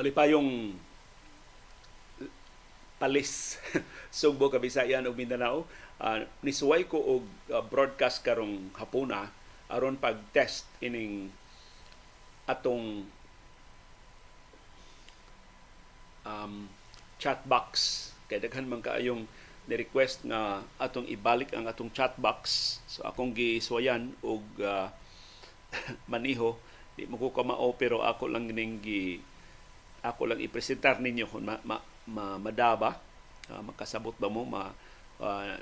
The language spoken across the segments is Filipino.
malipayong palis Sugbo, Kabisayan ug Mindanao. Uh, nisuway ko og uh, broadcast karong hapuna aron pag-test ining atong um, chat box. Kay daghan man kaayong ni-request nga atong ibalik ang atong chat box. So akong giswayan og uh, maniho. Di mo ko kamao pero ako lang ning gi ako lang ipresentar ninyo kung ma, ma, ma madaba uh, makasabot ba mo ma uh,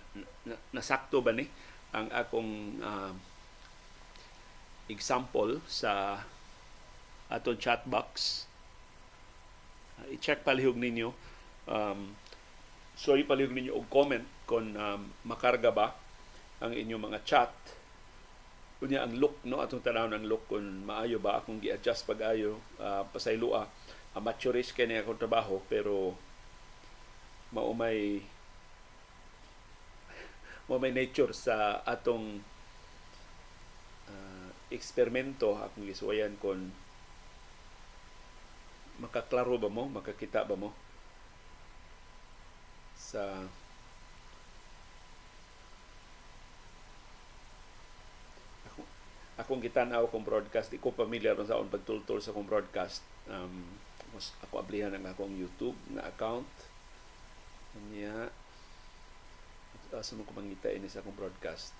nasakto ba ni ang akong uh, example sa atong chat box. Uh, i-check palihog ninyo. Um, sorry palihog ninyo og comment kung um, makarga ba ang inyong mga chat. Kunya ang look no? Atong tanaw ng look kung maayo ba akong gi-adjust pag-ayo uh, pasaylua amateurish kay akong trabaho pero maumay maumay nature sa atong uh, eksperimento. Akong gisuwayan kon makaklaro ba mo makakita ba mo sa ako akong gitan-aw kong broadcast. Iko familiar sa akong pagtultol sa akong broadcast. Um, ako ablihan ang akong YouTube na account. Niya. Asa mo ko mangita ini sa akong broadcast?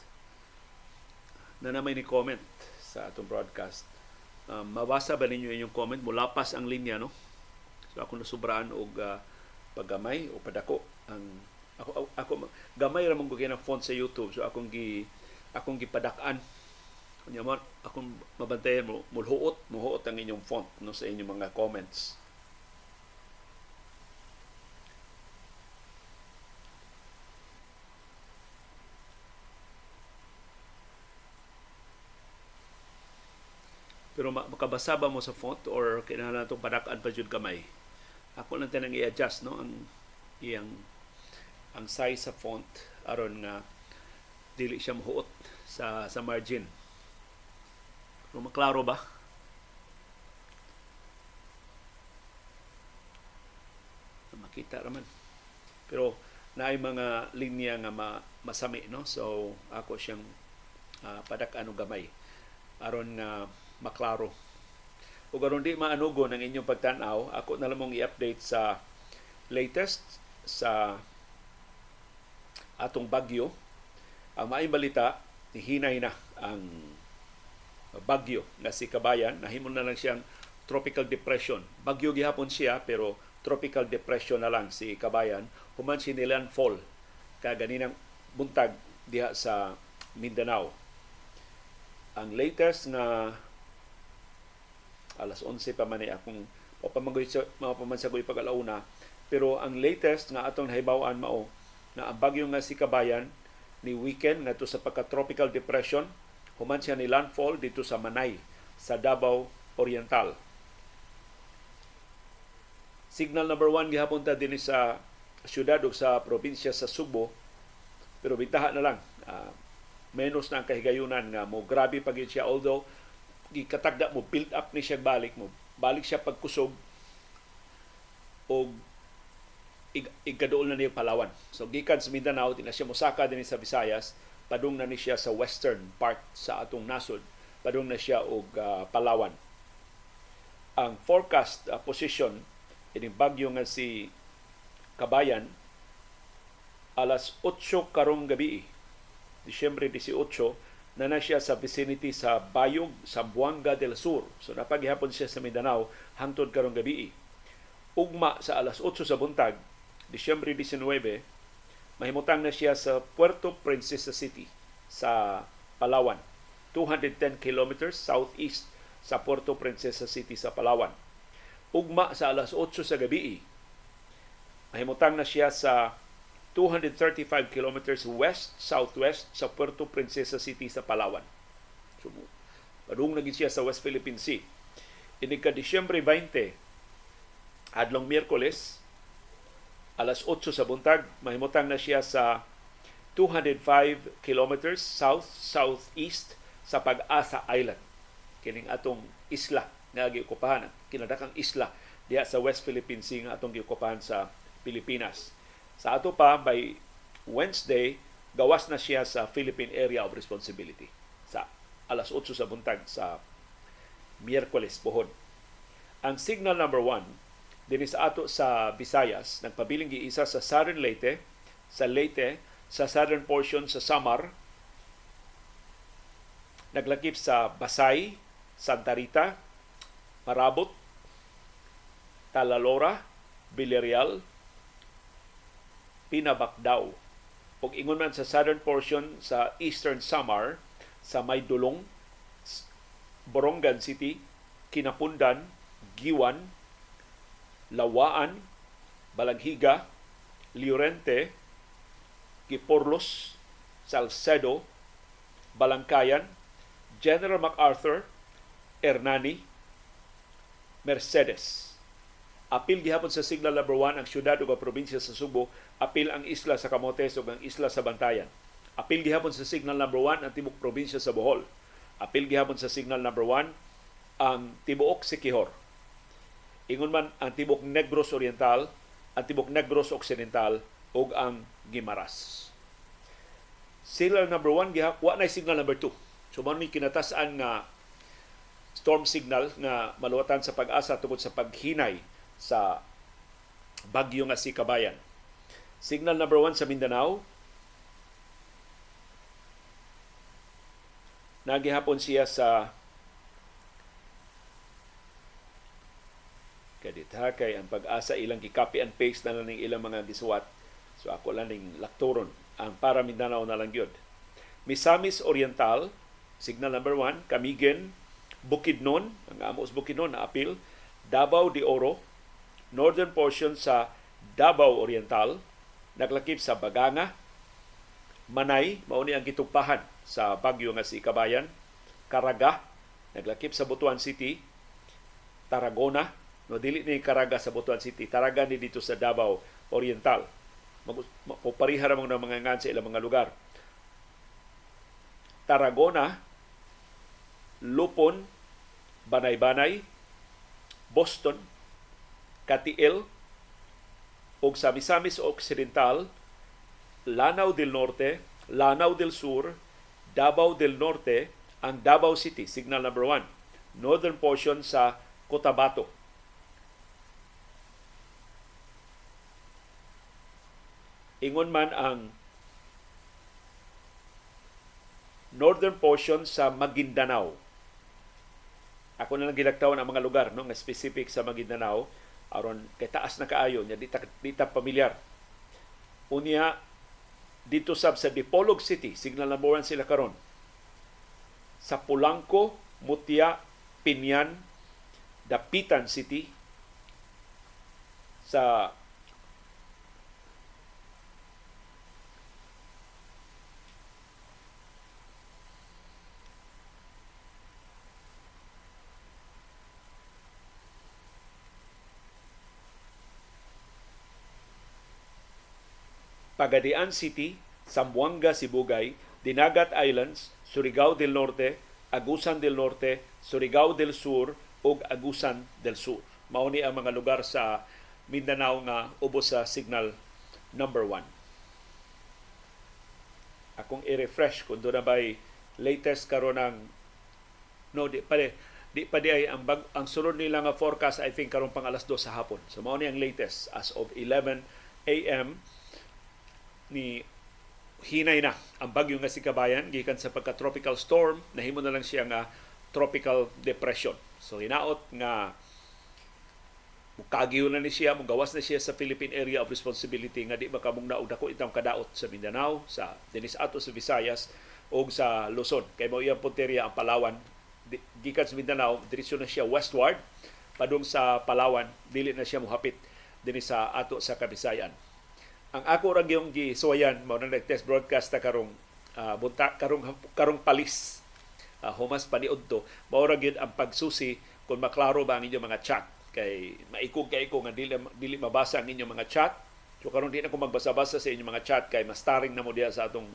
Na naman ni comment sa atong broadcast. Um, mabasa ba ninyo inyong comment? Mulapas ang linya no? So ako nasubraan og uh, paggamay o padako ang ako ako gamay ra mong ng font sa YouTube. So akong gi akong gipadak-an kunya mo akong mabantayan mo mulhuot muhuot ang inyong font no sa inyong mga comments Pero makabasa ba mo sa font or kinahanglan itong padakan pa jud kamay? Ako lang tanang i-adjust no ang iyang ang size sa font aron nga dili siya mahuot sa sa margin. Kung maklaro ba? Makita raman. Pero naay mga linya nga ma, masami no so ako siyang uh, padak-ano gamay aron nga uh, maklaro. Ug aron di maanugo ng inyong pagtan-aw, ako na lamang i-update sa latest sa atong bagyo. Ang maayong balita, hinay na ang bagyo na si Kabayan. Nahimo na lang siyang tropical depression. Bagyo gihapon siya pero tropical depression na lang si Kabayan. Human si landfall kaganinang buntag diha sa Mindanao. Ang latest na alas 11 pa man akong mapamangoy sa mapamansagoy pag alauna pero ang latest nga atong nahibaw-an mao na ang bagyo nga si Kabayan ni weekend ngadto sa pagka tropical depression human siya ni landfall dito sa Manay sa Davao Oriental. Signal number one gihapon ta din sa syudad o sa probinsya sa Subo. Pero bitaha na lang uh, menos na ang kahigayunan nga mo grabe pag siya although gikatagda mo build up ni siya balik mo. Balik siya pagkusog o ig- igadool na niya Palawan. So gikan sa Mindanao tina siya mosaka din sa Visayas padung na ni siya sa western part sa atong nasod padung na siya og uh, Palawan ang forecast uh, position ining bagyo nga si Kabayan alas 8 karong gabi Disyembre 18 na na siya sa vicinity sa Bayog, sa Buanga del Sur. So napaghihapon siya sa Mindanao hangtod karong gabi. Ugma sa alas 8 sa buntag, Disyembre 19, mahimutang na siya sa Puerto Princesa City sa Palawan. 210 kilometers southeast sa Puerto Princesa City sa Palawan. Ugma sa alas 8 sa gabi, mahimutang na siya sa 235 kilometers west-southwest sa Puerto Princesa City sa Palawan. So, padung na siya sa West Philippine Sea. Ini ka Disyembre 20, adlong Miyerkules, alas 8 sa buntag, mahimutang na siya sa 205 kilometers south-southeast sa Pag-asa Island. Kining atong isla nga giokupahan, kinadakang isla diha sa West Philippine Sea nga atong giokupahan sa Pilipinas. Sa ato pa by Wednesday gawas na siya sa Philippine Area of Responsibility sa alas 8 sa buntag sa Miyerkules pohon. Ang signal number 1 dinhi sa ato sa Visayas nagpabiling giisa sa Southern Leyte, sa Leyte, sa southern portion sa Samar, naglakip sa Basay, Santa Rita, Marabot, Talalora, Villarreal, Pinabakdaw. Ug ingon man sa southern portion sa Eastern Samar, sa Maydulong, Borongan City, Kinapundan, Giwan, Lawaan, Balaghiga, Liorente, Kiporlos, Salcedo, Balangkayan, General MacArthur, Hernani, Mercedes. Apil gihapon sa signal number 1 ang syudad ug probinsya sa Subo, apil ang isla sa Camotes ug ang isla sa Bantayan. Apil gihapon sa signal number 1 ang tibok probinsya sa Bohol. Apil gihapon sa signal number 1 ang tibuok Sikihor. Ingon man ang tibok Negros Oriental, ang tibok Negros Occidental ug ang Gimaras. Signal number 1 gihap wa na signal number 2. So man ni kinatasan nga storm signal nga maluwatan sa pag-asa tungod sa paghinay sa bagyo nga si Kabayan. Signal number 1 sa Mindanao, nagihapon siya sa ha ang pag-asa ilang gi-copy and paste na lang ilang mga gisuwat. So ako lang ning laktoron ang para Mindanao na lang gyud Misamis Oriental signal number 1 Kamigen Bukidnon ang amos Bukidnon na apil Davao de Oro northern portion sa Davao Oriental naglakip sa Baganga Manay mao ni ang gitugpahan sa bagyo nga si Kabayan Caraga naglakip sa Butuan City Tarragona no dili ni Caraga sa Butuan City Taraga ni dito sa Davao Oriental. Magpariha ra mga mga ngan sa ilang mga lugar. Tarragona Lupon Banay-Banay Boston Katiil ug sa Occidental Lanao del Norte Lanao del Sur Davao del Norte ang Davao City signal number 1 northern portion sa Cotabato ingon man ang northern portion sa Maguindanao. Ako na lang gilagtawan ang mga lugar no nga specific sa Maguindanao aron kay taas na kaayo nya dita dita pamilyar. Unya dito sab sa Dipolog City, signal number 1 sila karon. Sa Pulangco, Mutia, Pinyan, Dapitan City, sa Pagadian City, Zamboanga, Sibugay, Dinagat Islands, Surigao del Norte, Agusan del Norte, Surigao del Sur ug Agusan del Sur. Mao ni ang mga lugar sa Mindanao nga ubos sa signal number 1. Akong i-refresh kung doon na ba'y latest karon ng no di pa di pa di ay ang bag, ang sunod nila nga forecast I think karon pang alas 2 sa hapon. So mao ni ang latest as of 11 AM ni hinay na ang bagyo nga si Kabayan gikan sa pagka tropical storm nahimo na lang siya nga tropical depression. So hinaot nga mukagyo na ni siya mugawas na siya sa Philippine Area of Responsibility nga di ba kamong naog dako itang kadaot sa Mindanao sa dinis ato sa Visayas o sa Luzon. Kay mao iyang punteriya ang Palawan. Gikan sa Mindanao diretso na siya westward. Padung sa Palawan dili na siya mohapit dinhi sa ato sa Kabisayan ang ako ra gyung gisuwayan mao na nag-test broadcast ta karong uh, bunta karong karong palis. Uh, humas paniudto mao ra gyud ang pagsusi kung maklaro ba ang inyong mga chat. Kay maikog kay ko nga dili dili mabasa ang inyong mga chat. So karon di na ko magbasa-basa sa inyong mga chat kay mastaring na mo diya sa atong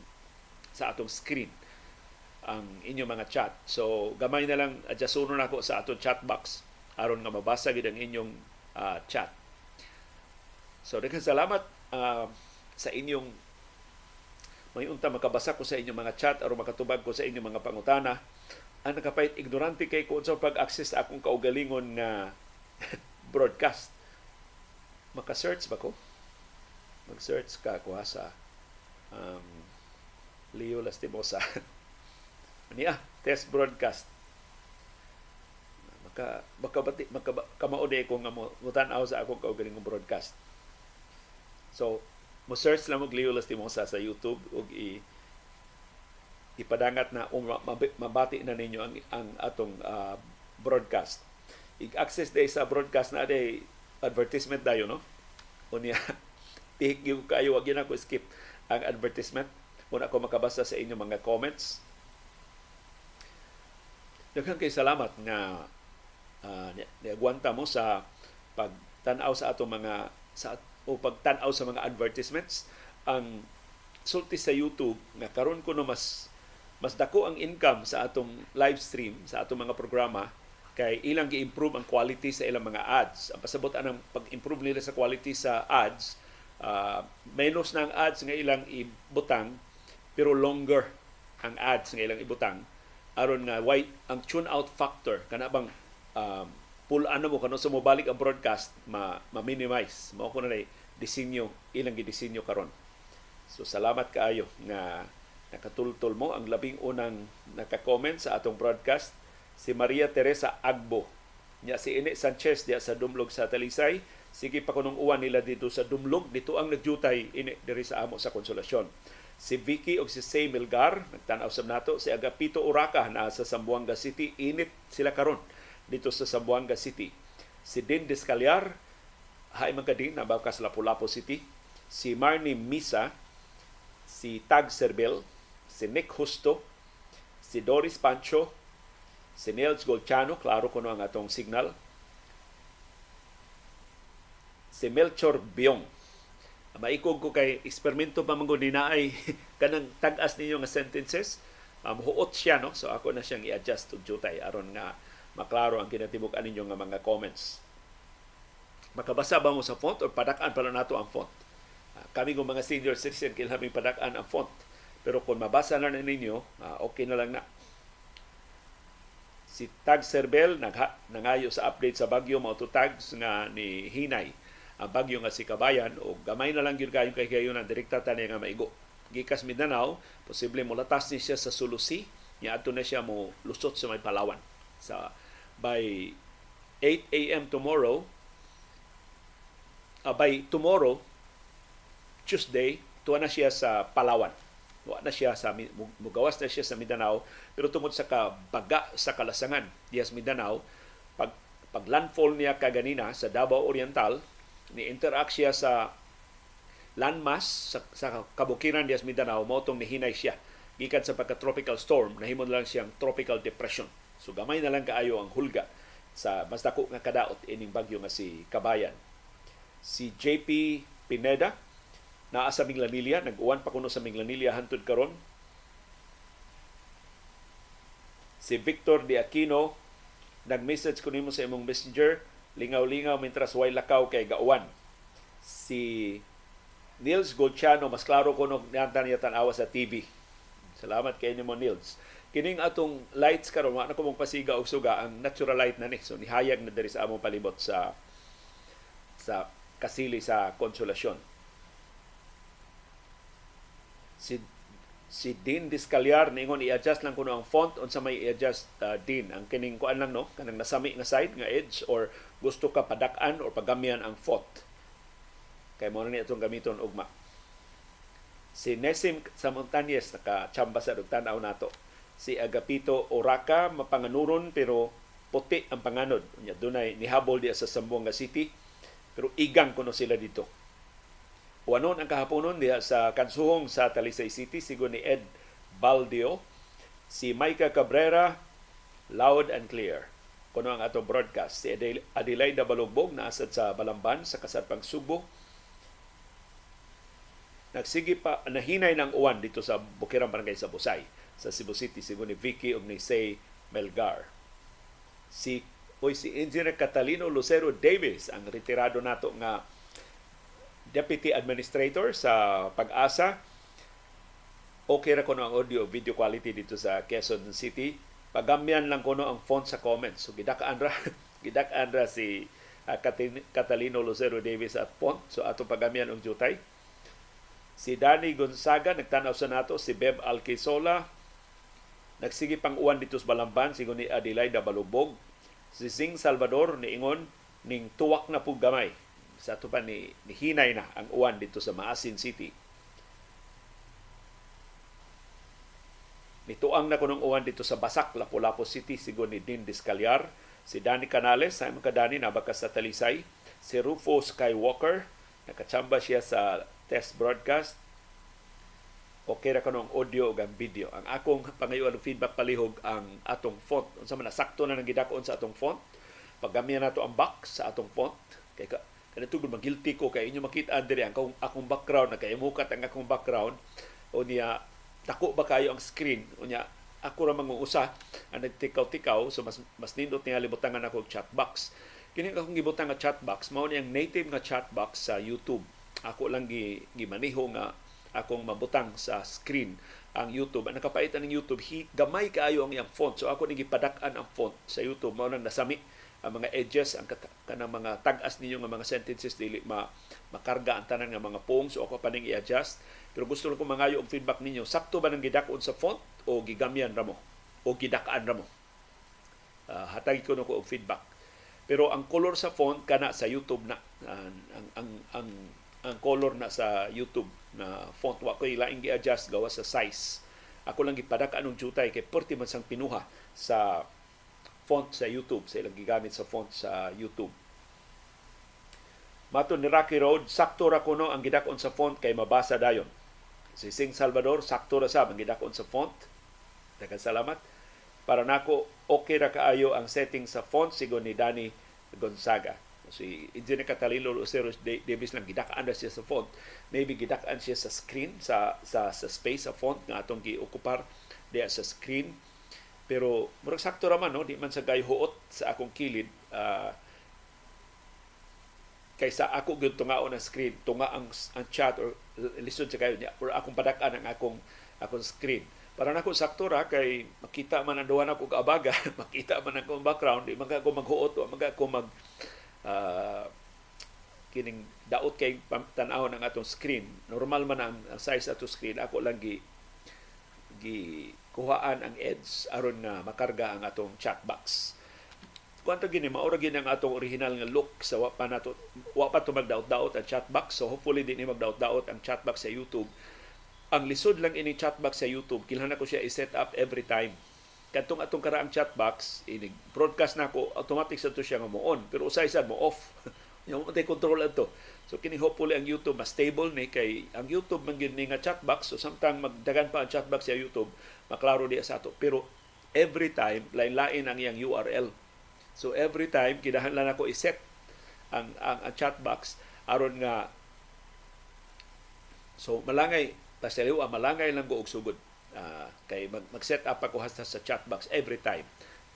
sa atong screen ang inyong mga chat. So gamay na lang adjustunon nako sa atong chat box aron nga mabasa gid ang inyong uh, chat. So, daghang salamat uh, sa inyong may unta makabasa ko sa inyong mga chat o makatubag ko sa inyong mga pangutana. Ang nakapait ignorante kay kung sa pag-access sa akong kaugalingon nga broadcast. Maka-search ba ko? Mag-search ka kuha sa um, Leo Lastimosa. Niya, test broadcast maka baka bati maka kamaode ko nga mo mutan-aw sa akong kaugalingong broadcast so mo search lang og Leo Lastimosa sa YouTube ug i ipadangat na um, mabati na ninyo ang ang atong uh, broadcast. I-access day sa broadcast na day advertisement dayo no? Unya tihik kayo wag na ko skip ang advertisement. Kung ako makabasa sa inyong mga comments. Daghang kay salamat nga uh, niagwanta mo sa pagtanaw sa ato mga sa o pagtanaw sa mga advertisements ang sulti sa YouTube nga karon ko no mas mas dako ang income sa atong live stream sa atong mga programa kay ilang gi-improve ang quality sa ilang mga ads. Ang pasabot anang pag-improve nila sa quality sa ads, uh, menos na ang ads nga ilang ibutang pero longer ang ads nga ilang ibutang aron nga why ang tune out factor kana bang um, pull ano mo kano sa mobalik ang broadcast ma, ma-minimize. Mao ko na disenyo ilang gidisenyo karon. So salamat kaayo nga nakatultol mo. Ang labing unang naka-comment sa atong broadcast si Maria Teresa Agbo. Nya si Ine Sanchez diya sa Dumlog sa Talisay. Sige pa kunong uwan nila dito sa Dumlog. Dito ang nagjutay ini diri sa amo sa konsolasyon. Si Vicky o si Say Milgar nagtanaw sa nato. Si Agapito Uraca na sa Zamboanga City. Init sila karon dito sa Zamboanga City. Si Din Descaliar, hay man kadin na sa Lapu-Lapu City. Si Marnie Misa, si Tag Serbel, si Nick Justo, si Doris Pancho, si Nels Golchano, klaro ko no ang atong signal. Si Melchor Biong, maikog ko kay eksperimento pa ni naay kanang tag-as ninyo nga sentences um, huot siya no so ako na siyang i-adjust og jutay aron nga maklaro ang kinatibuk-an ninyo nga mga comments. Makabasa ba mo sa font o padakan pala nato ang font? Uh, kami ng mga senior citizen kailangan padakan ang font. Pero kung mabasa na, ninyo, uh, okay na lang na. Si Tag Serbel nagha, nangayo sa update sa bagyo mao to tags nga ni Hinay ang bagyo nga si Kabayan o gamay na lang gyud kayo kay kayo na direkta tani nga maigo. Gikas Mindanao, posible mo latas ni siya sa Sulusi, niya ato na siya mo lusot sa may Palawan sa by 8 a.m. tomorrow, uh, by tomorrow, Tuesday, tuwa na siya sa Palawan. Tuwa na siya sa, mugawas na siya sa Mindanao, pero tungod sa kabaga sa kalasangan diya sa Mindanao, pag, pag landfall niya kaganina sa Davao Oriental, ni interact siya sa landmass sa, sa kabukiran diya sa Mindanao, motong nihinay siya. Gikan sa pagka-tropical storm, nahimon lang siyang tropical depression So gamay na lang kaayo ang hulga sa mas dako nga kadaot ining bagyo nga si Kabayan. Si JP Pineda naa sa Minglanilla, nag-uwan pa kuno sa Minglanilla hantud karon. Si Victor De Aquino nag-message ko nimo sa imong messenger, lingaw-lingaw mintras way lakaw kay gauwan. Si Nils Golchano, mas klaro ko nung niya tanawa sa TV. Salamat kay nimo Nils kining atong lights karon na ko mong pasiga og suga ang natural light na ni. So nihayag na diri sa among palibot sa sa kasili sa konsolasyon. Si si Dean Discalyar ningon i-adjust lang kuno ang font. Unsa may i-adjust uh, Dean? Ang kining kuan lang no? Kanang nasami nga side nga edge or gusto ka padak-an or pagamian ang font. Kay mo ni atong gamiton ugma. Si Nesim sa Montañez naka chamba sa tan-aw nato si Agapito Oraka mapanganuron pero puti ang panganod. Nya dunay nihabol diya sa Zamboanga City pero igang kuno sila dito. Wanon ang kahaponon diya sa kansuhong sa Talisay City sigon ni Ed Baldio, si Maika Cabrera loud and clear. Kuno ang atong broadcast si Adelaide Balogbog naasad sa Balamban sa Kasarpang Subo. Nagsigi pa nahinay ng uwan dito sa Bukirang Barangay sa Busay sa Cebu City sigon ni Vicky og ni Say Melgar. Si o si Engineer Catalino Lucero Davis ang retirado nato nga Deputy Administrator sa Pag-asa. Okay ra ko ang audio video quality dito sa Quezon City. Pagamyan lang ko no ang font sa comments. So gidakaan ra gidakaan ra si uh, Catalino Lucero Davis at font. So ato pagamyan og jutay. Si Danny Gonzaga nagtanaw sa nato si Beb Alquisola nagsige pang uwan dito sa Balamban sigon ni Adelaida Balubog si Zing Salvador ni ingon ning tuwak na pug gamay sa ato pa ni, ni hinay na ang uwan dito sa Maasin City. Nituang na kunong uwan dito sa Basak, Lapu-Lapu City, sigon ni Din Discalyar. Si Danny Canales, sa mga Dani, nabakas sa Talisay. Si Rufo Skywalker, nakachamba siya sa test broadcast. Okay ra kanong audio ug video. Ang akong pangayon feedback palihog ang atong font. Unsa man sakto na nang gidakon sa atong font. Paggamyan nato ang box sa atong font kay Kaya tugod magilty ko kay inyo makita diri ang akong, akong background na kay mukat ang akong background o niya dako ba kayo ang screen o niya ako ra mangungusa ang nagtikaw-tikaw so mas mas nindot niya libutangan ako chat box kini akong gibutang nga chat box mao ni ang native nga chat box sa YouTube ako lang gi gimaniho nga akong mabutang sa screen ang YouTube. Ang nakapait ang YouTube hi, gamay kaayo ang iyang font. So ako ni gipadak-an ang font sa YouTube. Mao nang nasami ang mga edges ang kanang mga tag-as ninyo nga mga sentences dili ma makarga ang tanan nga mga poems. O ako pa ning i-adjust. Pero gusto ko mangayo og feedback ninyo. Sakto ba nang gidakon sa font o gigamyan ra mo? O gidakaan ra mo? Uh, hatag ko na ko og feedback. Pero ang color sa font kana sa YouTube na. Uh, ang ang ang ang color na sa YouTube na font wa ko ilaing gi-adjust gawa sa size ako lang gipadak anong jutay kay perti man sang pinuha sa font sa YouTube, sa ilang gigamit sa font sa YouTube. Mato ni Rocky Road, sakto ra kuno ang gidakon sa font kay mabasa dayon. Si Sing Salvador, sakto ra sab ang gidakon sa font. Daghang salamat. Para nako okay ra kaayo ang setting sa font sigon ni Danny Gonzaga. Si Engineer Catalino Lucero Davis lang gidakaan na siya sa font. Maybe gidakaan siya sa screen sa sa sa space sa font nga atong giokupar diya sa screen pero murag sakto ra man no, di man sa gayhuot sa akong kilid uh, kaysa ako gyud tungaon ang screen, tunga ang, ang chat or lisod sa kayo niya or akong padakan ang akong akong screen. Para nako sakto ra kay makita man ang duha nako kaabaga, makita man ang background, di man ako maghuot o mag ako mag uh, kining daot kay tan-aw ng atong screen. Normal man ang, ang size ato screen, ako lang gi gi kuhaan ang edge aron na makarga ang atong chat box. Kwanto gini maura gini ang atong original nga look sa wa pa nato wa pa magdaot-daot ang chat box so hopefully din magdaot-daot ang chat box sa YouTube. Ang lisod lang ini chat box sa YouTube kinahanglan ko siya i-set up every time. Katong atong karaang chat box ini broadcast na ko automatic sa to siya nga mo on pero usay sad mo off. Yung mo control ato. So kini hopefully ang YouTube mas stable ni kay ang YouTube man gyud nga chat box so samtang magdagan pa ang chat box sa YouTube maklaro diya sa ato. Pero every time, lain-lain ang iyang URL. So every time, kidahan lang ako iset ang, ang, ang chat box aron nga so malangay pasaliw ang malangay lang ko og sugod uh, kay mag, mag-set up ako hasta sa chat box every time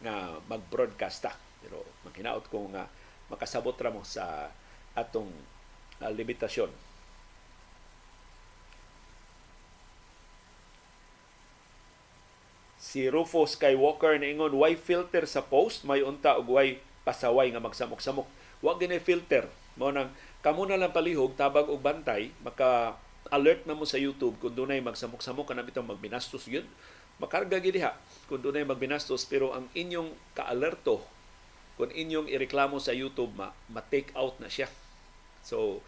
nga mag-broadcast ta. Pero magkinaot ko nga makasabot ra mo sa atong uh, limitasyon. Si Rufo Skywalker na ingon why filter sa post? May unta og why pasaway nga magsamok-samok. Wa gini filter. Mo nang kamo na lang palihog tabag og bantay maka alert na mo sa YouTube kung dunay magsamok-samok kana bitong magbinastos gyud makarga gid diha kung dunay magbinastos pero ang inyong kaalerto kung inyong ireklamo sa YouTube ma, ma-take out na siya so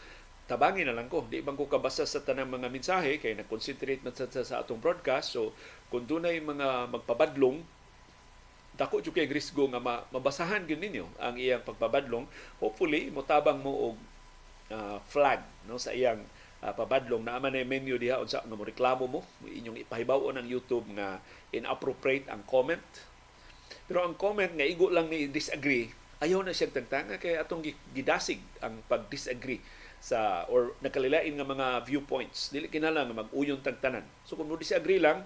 tabangin na lang ko. Di bang ko kabasa sa tanang mga mensahe kay na-concentrate man sa, sa atong broadcast. So, kung dunay mga magpabadlong, dako jud kay risgo nga ma, mabasahan gyud ninyo ang iyang pagpabadlong. Hopefully, motabang mo og uh, flag no sa iyang uh, pabadlong na man menu diha unsa nga mo reklamo mo? Inyong ipahibaw ang YouTube nga inappropriate ang comment. Pero ang comment nga igo lang ni disagree ayaw na siyang tagtanga kay atong gidasig ang pag-disagree sa or nakalilain nga mga viewpoints. Dili kinahanglan nga mag-uyon tagtanan. So kung mo disagree lang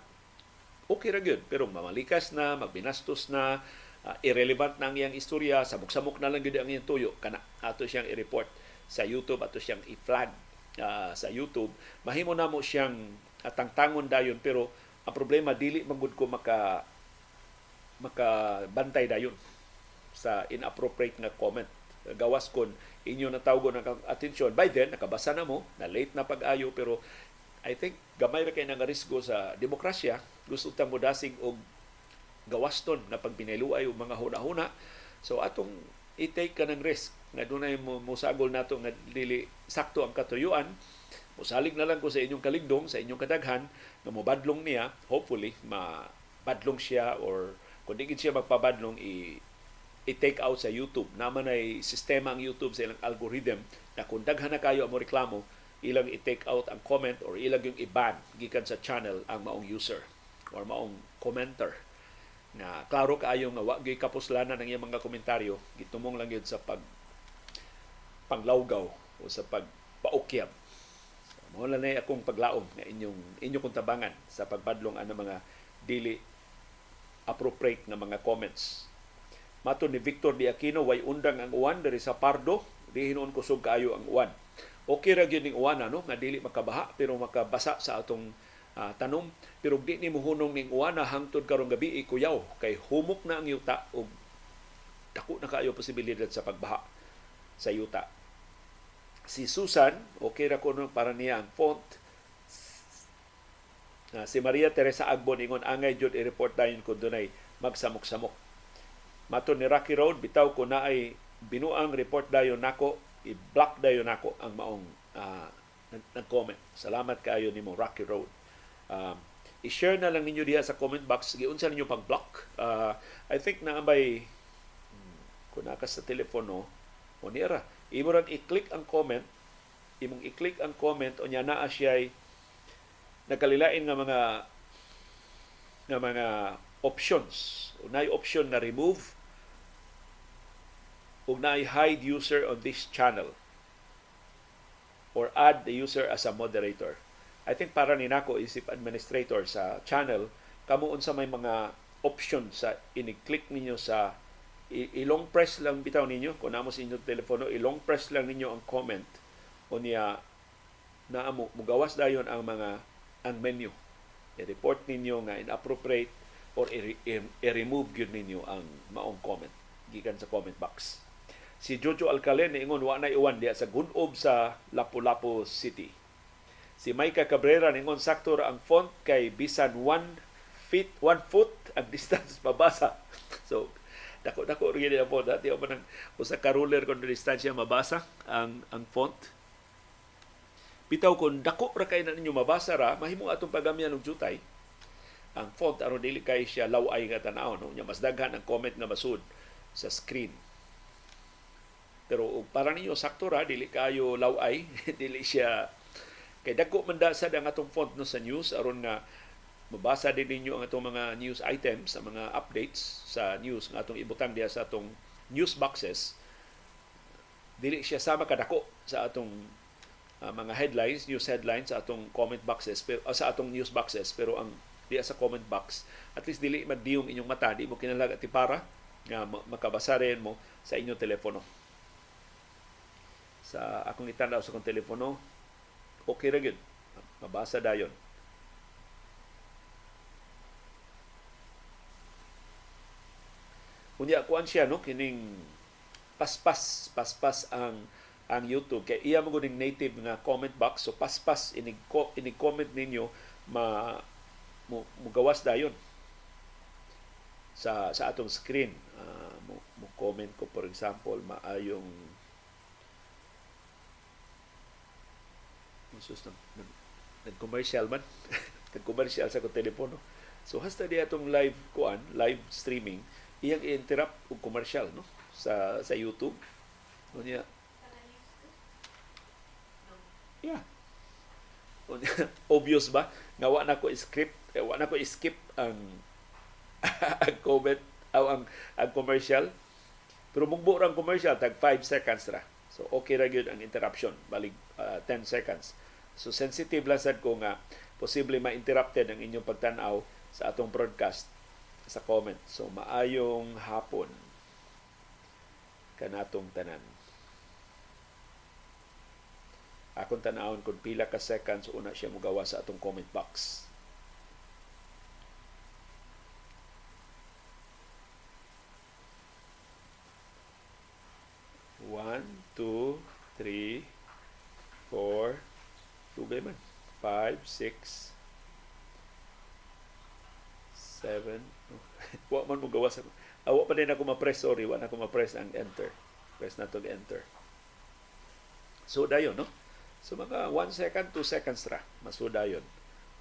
okay ra gyud. Pero mamalikas na magbinastos na uh, irrelevant na ang iyang istorya, samok-samok na lang gid ang iyang tuyo kana ato siyang i-report sa YouTube ato siyang i-flag uh, sa YouTube mahimo na mo siyang tangtangon dayon pero ang problema dili magud ko maka makabantay dayon sa inappropriate nga comment. Gawas kon inyo natawgo ng atensyon. By then nakabasa na mo na late na pag-ayo pero I think gamay ra kay nga risgo sa demokrasya gusto ta mo dasig og gawaston na pagpiniluay og mga huna-huna. So atong i-take ka ng risk nga dunay mo musagol nato nga dili sakto ang katuyuan musalig na lang ko sa inyong kaligdong sa inyong kadaghan nga mobadlong niya. Hopefully ma badlong siya or kung di siya magpabadlong i i-take out sa YouTube. Naman ay sistema ang YouTube sa ilang algorithm na kung daghan na kayo ang mo reklamo, ilang i-take out ang comment or ilang yung i-ban gikan sa channel ang maong user or maong commenter. Na klaro kaayo nga wa kapuslanan ang iyang mga komentaryo. Gitumong lang yun sa pag panglawgaw o sa pagpaukyab mao na akong paglaom nga inyong inyo kong tabangan sa pagbadlong ang mga dili appropriate nga mga comments Mato ni Victor Di Aquino, way undang ang uwan dari sa Pardo, di hinuon kusog kaayo ang uwan. Okay ra gyud ning uwan ano, nga dili makabaha pero makabasa sa atong uh, tanom. Pero di ni muhunong ning uwan na hangtod karong gabi ikuyaw kay humok na ang yuta ug dako na kaayo posibilidad sa pagbaha sa yuta. Si Susan, okay ra kuno para niya ang font. Uh, si Maria Teresa Agbon ingon angay jud i-report dayon kun dunay magsamok-samok Mato ni Rocky Road, bitaw ko na ay binuang report dayon nako, i-block dayon nako ang maong uh, nag-comment. Salamat kaayo nimo Rocky Road. Um, i-share na lang ninyo diha sa comment box giunsa ninyo pag-block. Uh, I think na ambay hmm, kung naka sa telepono o nira, imo ran i-click ang comment, imong i-click ang comment o niya naa siya nagkalilain nga mga nga mga options. Unay option na remove ug naay hide user on this channel or add the user as a moderator. I think para ni nako isip administrator sa channel kamo unsa may mga option sa ini-click ninyo sa ilong press lang bitaw ninyo kung namo sa inyong telepono ilong press lang ninyo ang comment o niya na mo mugawas dayon ang mga ang menu i-report ninyo nga inappropriate or i-remove gyud ninyo ang maong comment gikan sa comment box. Si Jojo Alcalen ingon wa na iwan diya sa gunob sa Lapu-Lapu City. Si Maika Cabrera ningon sakto ang font kay bisan 1 feet 1 foot ang distance mabasa. So dako dako rin ang font dati man usa ka ruler kon distansya mabasa ang ang font. Bitaw kon dako ra kay na ninyo mabasa ra mahimo atong pagamyan og jutay. Ang font aron dili kay siya laway nga tan-aw no? Nya mas daghan ang comment nga masud sa screen. Pero para ninyo sakto ra dili kayo laway dili siya kay dagko man sad ang atong font no sa news aron nga mabasa din ninyo ang atong mga news items sa mga updates sa news nga atong ibutang diha sa atong news boxes dili siya sama kadako sa atong uh, mga headlines news headlines sa atong comment boxes pero uh, sa atong news boxes pero ang diya sa comment box. At least dili magdiyong inyong mata, di mo kinalag at para nga makabasa rin mo sa inyong telepono. Sa akong itanaw sa akong telepono, okay ra gyud. Mabasa dayon. Unya kuan siya no kining paspas paspas ang ang YouTube kay iya mo native nga comment box so paspas inig inig comment ninyo ma mugawas dayon sa sa atong screen uh, mo, mo comment ko for example maayong Sus, nag, nag, nag-commercial man. nag-commercial sa kong telepono. So, hasta di atong live kuan, live streaming, iyang i-interrupt og commercial no sa sa YouTube. Unya. Yeah. Unya, obvious ba? Nga wa na ko script eh, wala ko skip ang ang comment o ang, ang commercial. Pero mugbo ang commercial, tag 5 seconds ra. So, okay ra gyud ang interruption. Balik uh, 10 seconds. So, sensitive lang sad ko nga posible ma-interrupted ang inyong pagtanaw sa atong broadcast sa comment. So maayong hapon kanatong tanan. Akong tanawon kung pila ka seconds una siya mugawa sa atong comment box. One, two, three, four, Dugay man. Five, six, seven. Wa man mo gawa sa... Awa pa din ako ma-press, sorry. Wa na ako ma-press ang enter. Press na to enter. So, dayon, no? So, mga 1 second, 2 seconds ra. Masuda yun.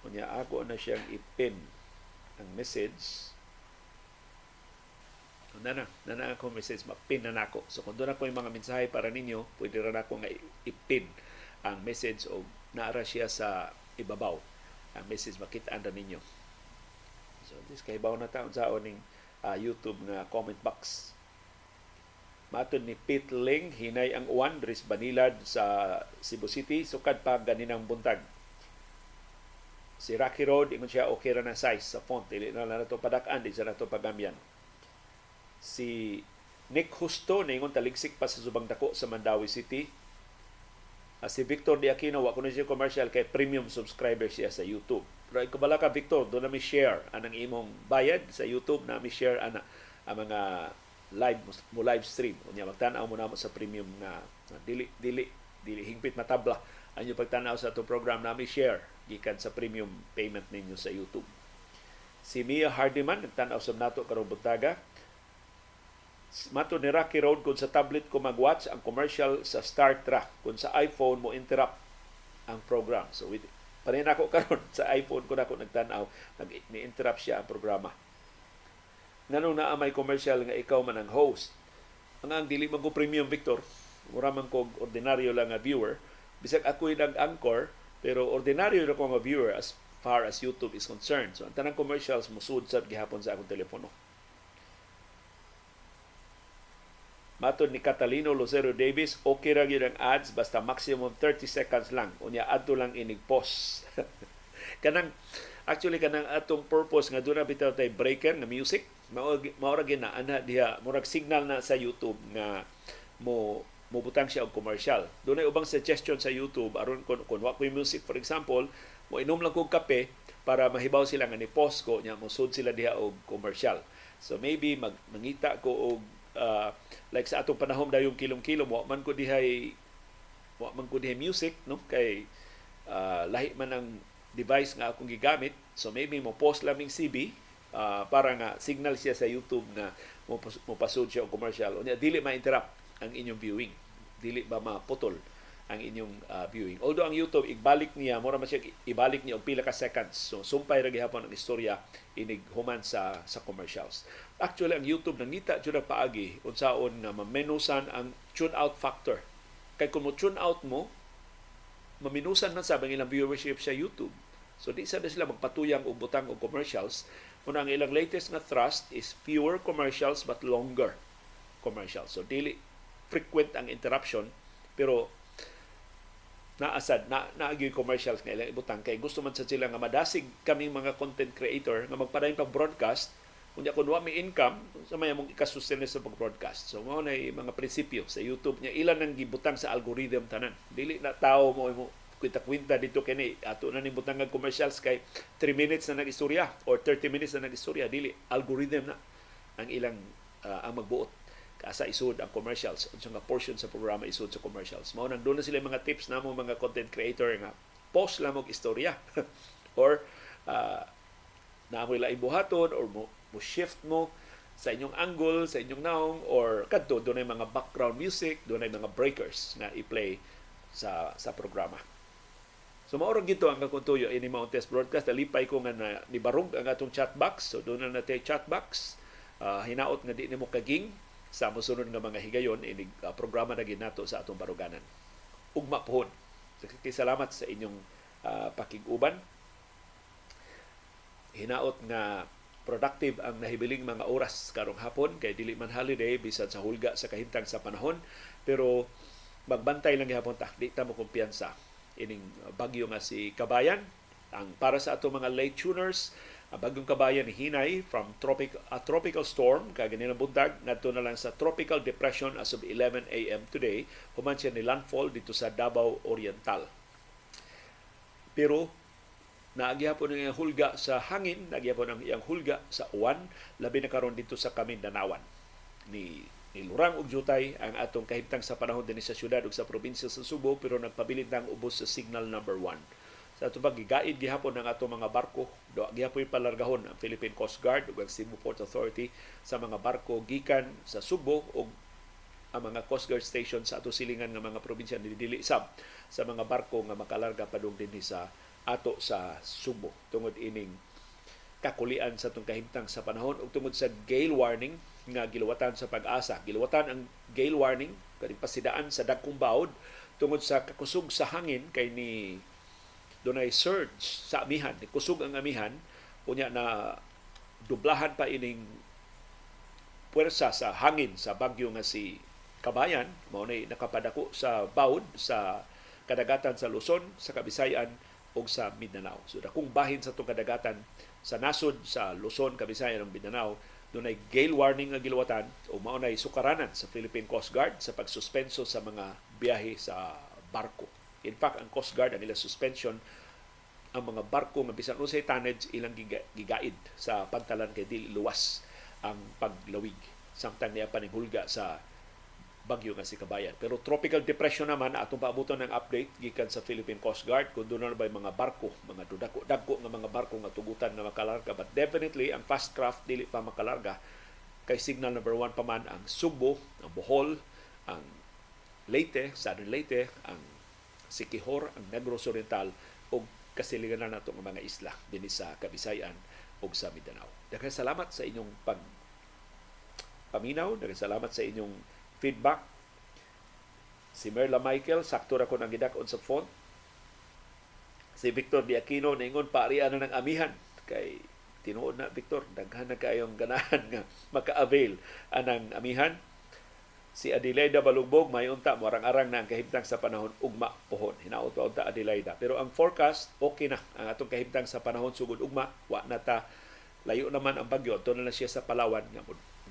Kunya ako na siyang ipin ang message. Na na, na na ako message, mapin na nako. So, kung doon ako yung mga mensahe para ninyo, pwede rin ako nga ipin ang message o naara siya sa ibabaw. Ang message makita na ninyo. So this kay bawo na taon sa oning uh, YouTube nga comment box. Matod ni Pete Ling, hinay ang uwan dris Banilad sa Cebu City, sukad pa ganinang buntag. Si Rocky Road, ingon siya okay ra na size sa font. Dili na na to padak-an, di sa na to pagamyan. Si Nick Husto, ingon taligsik pa sa subang dako sa Mandawi City si Victor Di Aquino, wa ko na siya commercial kay premium subscriber siya sa YouTube. Pero ko bala ka Victor, do na mi share anang imong bayad sa YouTube na mi share ana ang mga live mo live stream. Unya magtan-aw mo na mo sa premium na dili dili dili hingpit matabla ang pagtan-aw sa to program na mi share gikan sa premium payment ninyo sa YouTube. Si Mia Hardiman nagtan-aw sa nato karong buntaga Mato ni Rocky Road kung sa tablet ko mag-watch ang commercial sa Star Trek. Kung sa iPhone mo interrupt ang program. So with parin ako karon sa iPhone ko na ako nagtanaw, nag-interrupt siya ang programa. Nganong naa may commercial nga ikaw man ang host. Ang ang dili man ko premium Victor, mura man ko ordinaryo lang nga viewer, bisag ako nag anchor, pero ordinaryo ra ko nga viewer as far as YouTube is concerned. So ang tanang commercials mo sud sa gihapon sa akong telepono. Matod ni Catalino Lucero Davis, okay ra gyud ang ads basta maximum 30 seconds lang. Unya adto lang inig pause. kanang actually kanang atong purpose nga doon na bitaw tay breaker nga music mao ra na ana diha murag signal na sa YouTube nga mo mubutang siya og commercial. Doon ay ubang suggestion sa YouTube aron kun kun wa music for example, mo inom lang kog kape para mahibaw sila nga ni post ko nya mo sila diha og commercial. So maybe mag mangita ko og uh, like sa atong panahon dayong kilom-kilom wa man ko dihay wa man ko dihay music no? Kay uh, lahi man ang device nga akong gigamit. So maybe mo post laming CB uh, para nga signal siya sa YouTube nga mo, mo pasod siya og commercial. Unya dili ma-interrupt ang inyong viewing. Dili ba maputol ang inyong uh, viewing. Although ang YouTube ibalik niya, mura man siya ibalik niya og pila ka seconds. So sumpay ra gihapon ang istorya inig human sa sa commercials. Actually ang YouTube nangita jud paagi unsaon nga mamenusan ang tune out factor. Kay kung mo tune out mo, maminusan man sa ilang viewership sa YouTube. So di sa sila magpatuyang og butang og commercials. Una ang ilang latest nga thrust is fewer commercials but longer commercials. So dili frequent ang interruption pero naasad na naagi commercials nga ilang ibutang kay gusto man sa sila nga madasig kaming mga content creator nga magpadayon pag broadcast kunya kun wa may income sa may mong ikasustain sa pag broadcast so mao na mga prinsipyo sa YouTube nya ilan nang gibutang sa algorithm tanan. Dili na tao mo mo kwinta-kwinta dito kini. Ato na ning butang commercials kay 3 minutes na nagistorya or 30 minutes na nagistorya. Dili algorithm na ang ilang uh, ang magbuot asa isud ang commercials unsa nga portion sa programa isud sa commercials mao nang na sila mga tips namo mga content creator nga post lang og istorya or uh, naamoy laing buhaton or mo, mo shift mo sa inyong angle, sa inyong naong, or kadto, doon ay mga background music, doon ay mga breakers na i-play sa sa programa. So maorang gito ang kakuntuyo ini Mount Test Broadcast. Alipay ko nga na nibarog ang atong chat box. So doon na natin chat box. Uh, hinaot nga di nimo kaging sa mosunod nga mga higayon inig uh, programa na ginato sa atong baruganan. Ugma pohon. Salamat sa inyong uh, pakiguban. Hinaot nga productive ang nahibiling mga oras karong hapon kay dili man holiday bisan sa hulga sa kahintang sa panahon pero magbantay lang gihapon ta di ta mo kumpiyansa ining bagyo nga si Kabayan ang para sa ato mga late tuners Ang bagong kabayan ni Hinay from tropic, a tropical storm kag na buntag ngadto na lang sa tropical depression as of 11 a.m. today human siya ni landfall dito sa Davao Oriental. Pero naagyapon ang iyang hulga sa hangin, naagyapon ang iyang hulga sa uwan, labi na karon dito sa Kamindanawan. Ni nilurang og jutay ang atong kahimtang sa panahon din sa syudad ug sa probinsya sa Subo pero nagpabilin ng ubos sa signal number 1 sa ato pag gigaid gihapon ang ato mga barko do gihapon palargahon ang Philippine Coast Guard ug ang Cebu Port Authority sa mga barko gikan sa Subo ug ang mga Coast Guard station sa ato silingan nga mga probinsya ni dili sab sa mga barko nga makalarga padung dinhi sa ato sa Subo tungod ining kakulian sa itong kahimtang sa panahon ug tungod sa gale warning nga giluwatan sa pag-asa. Giluwatan ang gale warning kani pasidaan sa dagkong bawod tungod sa kakusog sa hangin kay ni dunay surge sa amihan, kusog ang amihan, unya na dublahan pa ining puwersa sa hangin sa bagyo nga si Kabayan, mao nay nakapadako sa bawd sa kadagatan sa Luzon, sa Kabisayan ug sa Mindanao. So dakong bahin sa itong kadagatan sa nasod sa Luzon, Kabisayan ug Mindanao, dunay gale warning nga giluwatan o mao nay sukaranan sa Philippine Coast Guard sa pagsuspenso sa mga biyahe sa barko. In fact, ang Coast Guard ang ilang suspension ang mga barko nga bisan unsay tonnage ilang gigaid sa pantalan kay dili luwas ang paglawig samtang niya paningulga sa bagyo nga si Kabayan. Pero tropical depression naman atong paabuton ng update gikan sa Philippine Coast Guard kung doon na ba mga barko, mga dudako, dagko nga mga barko nga tugutan na makalarga. But definitely, ang fast craft dili pa makalarga kay signal number one pa man ang Subo, ang Bohol, ang Leyte, Southern Leyte, ang Sikihor, ang Negros Oriental, o kasilinganan nato nga mga isla dinhi sa Kabisayan ug sa Mindanao. Daghang salamat sa inyong pag paminaw, daghang salamat sa inyong feedback. Si Merla Michael, sakto ra ko nang gidakon sa font. Si Victor Di Aquino, ningon paarian na ng amihan. Kay tinuod na, Victor, daghan na kayong ganahan nga maka-avail anang amihan. Si Adelaida Balugbog, may unta, marang-arang na ang kahimtang sa panahon, ugma pohon. Hinaot pa unta Adelaida. Pero ang forecast, okay na. Ang atong kahimtang sa panahon, sugod ugma, wa na ta. Layo naman ang bagyo. Ito na, siya sa Palawan.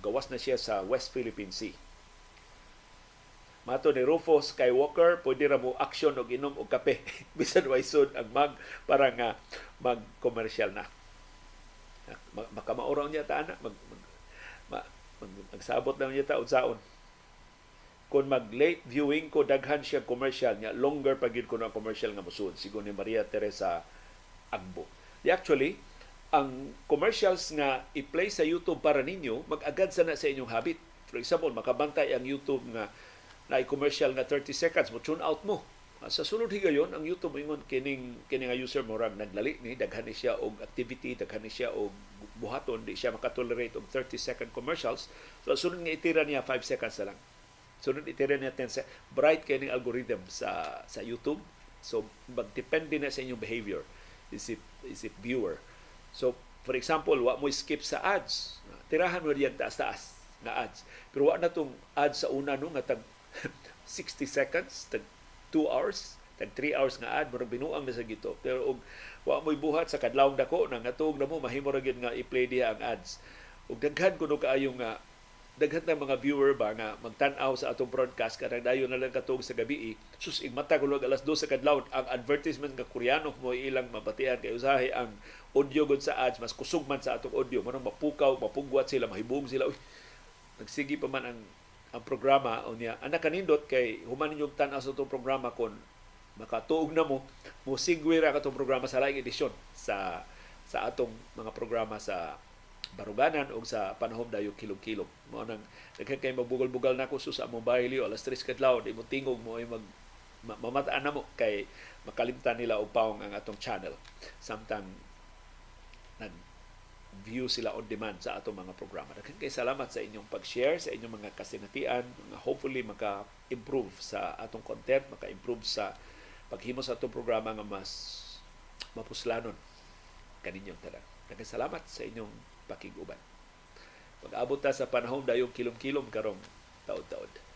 Gawas na siya sa West Philippine Sea. Mato ni Rufo Skywalker, pwede ra mo action og inom og kape. Bisan way sud ang mag para nga mag-commercial na. Makamauraw niya ta ana mag, mag, mag, mag, magsabot na niya ta unsaon kung mag late viewing ko daghan siya commercial niya. Longer pa gid ko na commercial nga musuod sigon ni Maria Teresa Agbo. Di actually ang commercials nga i-play sa YouTube para ninyo mag-agad sana sa inyong habit. For example makabantay ang YouTube nga na commercial nga 30 seconds mo tune out mo. Sa sunod higayon ang YouTube ingon kining kining user mo rag naglali ni daghan ni siya og activity daghan ni siya og buhaton di siya makatolerate og 30 second commercials. So sunod nga itira niya 5 seconds na lang Sunod itira 10 seconds. Bright kay ning algorithm sa sa YouTube. So magdepende na sa inyong behavior. Isip isip viewer. So for example, wa mo skip sa ads. Tirahan mo diyan taas-taas na ads. Pero wa na tong ads sa una no nga tag 60 seconds, tag 2 hours, tag 3 hours nga ad, murag binuang na sa gito. Pero og wa mo'y buhat sa kadlawng dako nang atog na mo mahimo ra nga i-play diha ang ads. Ug daghan kuno kaayo nga daghan na mga viewer ba nga magtan-aw sa atong broadcast kanang dayon na lang katong sa gabi sus ig mata kulog alas 2 sa kadlawon ang advertisement nga Koreano mo ilang mabatian kay usahay ang audio gud sa ads mas kusog man sa atong audio manong mapukaw mapugwat sila mahibong sila. Uy nagsigi pa man ang ang programa o niya anak kanindot kay human ninyong tan-aw sa atong programa kon makatuog na mo mo sigwe ra katong programa sa laing edisyon sa sa atong mga programa sa baruganan o sa panahon dayo kilog-kilog. Mo nang daghan magbugal-bugal na ko sa mobile yo alas 3 kadlaw di mo tingog mo ay mag mamataan na mo kay makalimtan nila og paong ang atong channel samtang nag view sila on demand sa atong mga programa. Daghan kay salamat sa inyong pag-share, sa inyong mga kasinatian, nga hopefully maka-improve sa atong content, maka-improve sa paghimo sa atong programa nga mas mapuslanon kaninyong tanan. Daghan salamat sa inyong pakiguban. Pag-abot ta sa panahon dayong kilom-kilom karong taod-taod.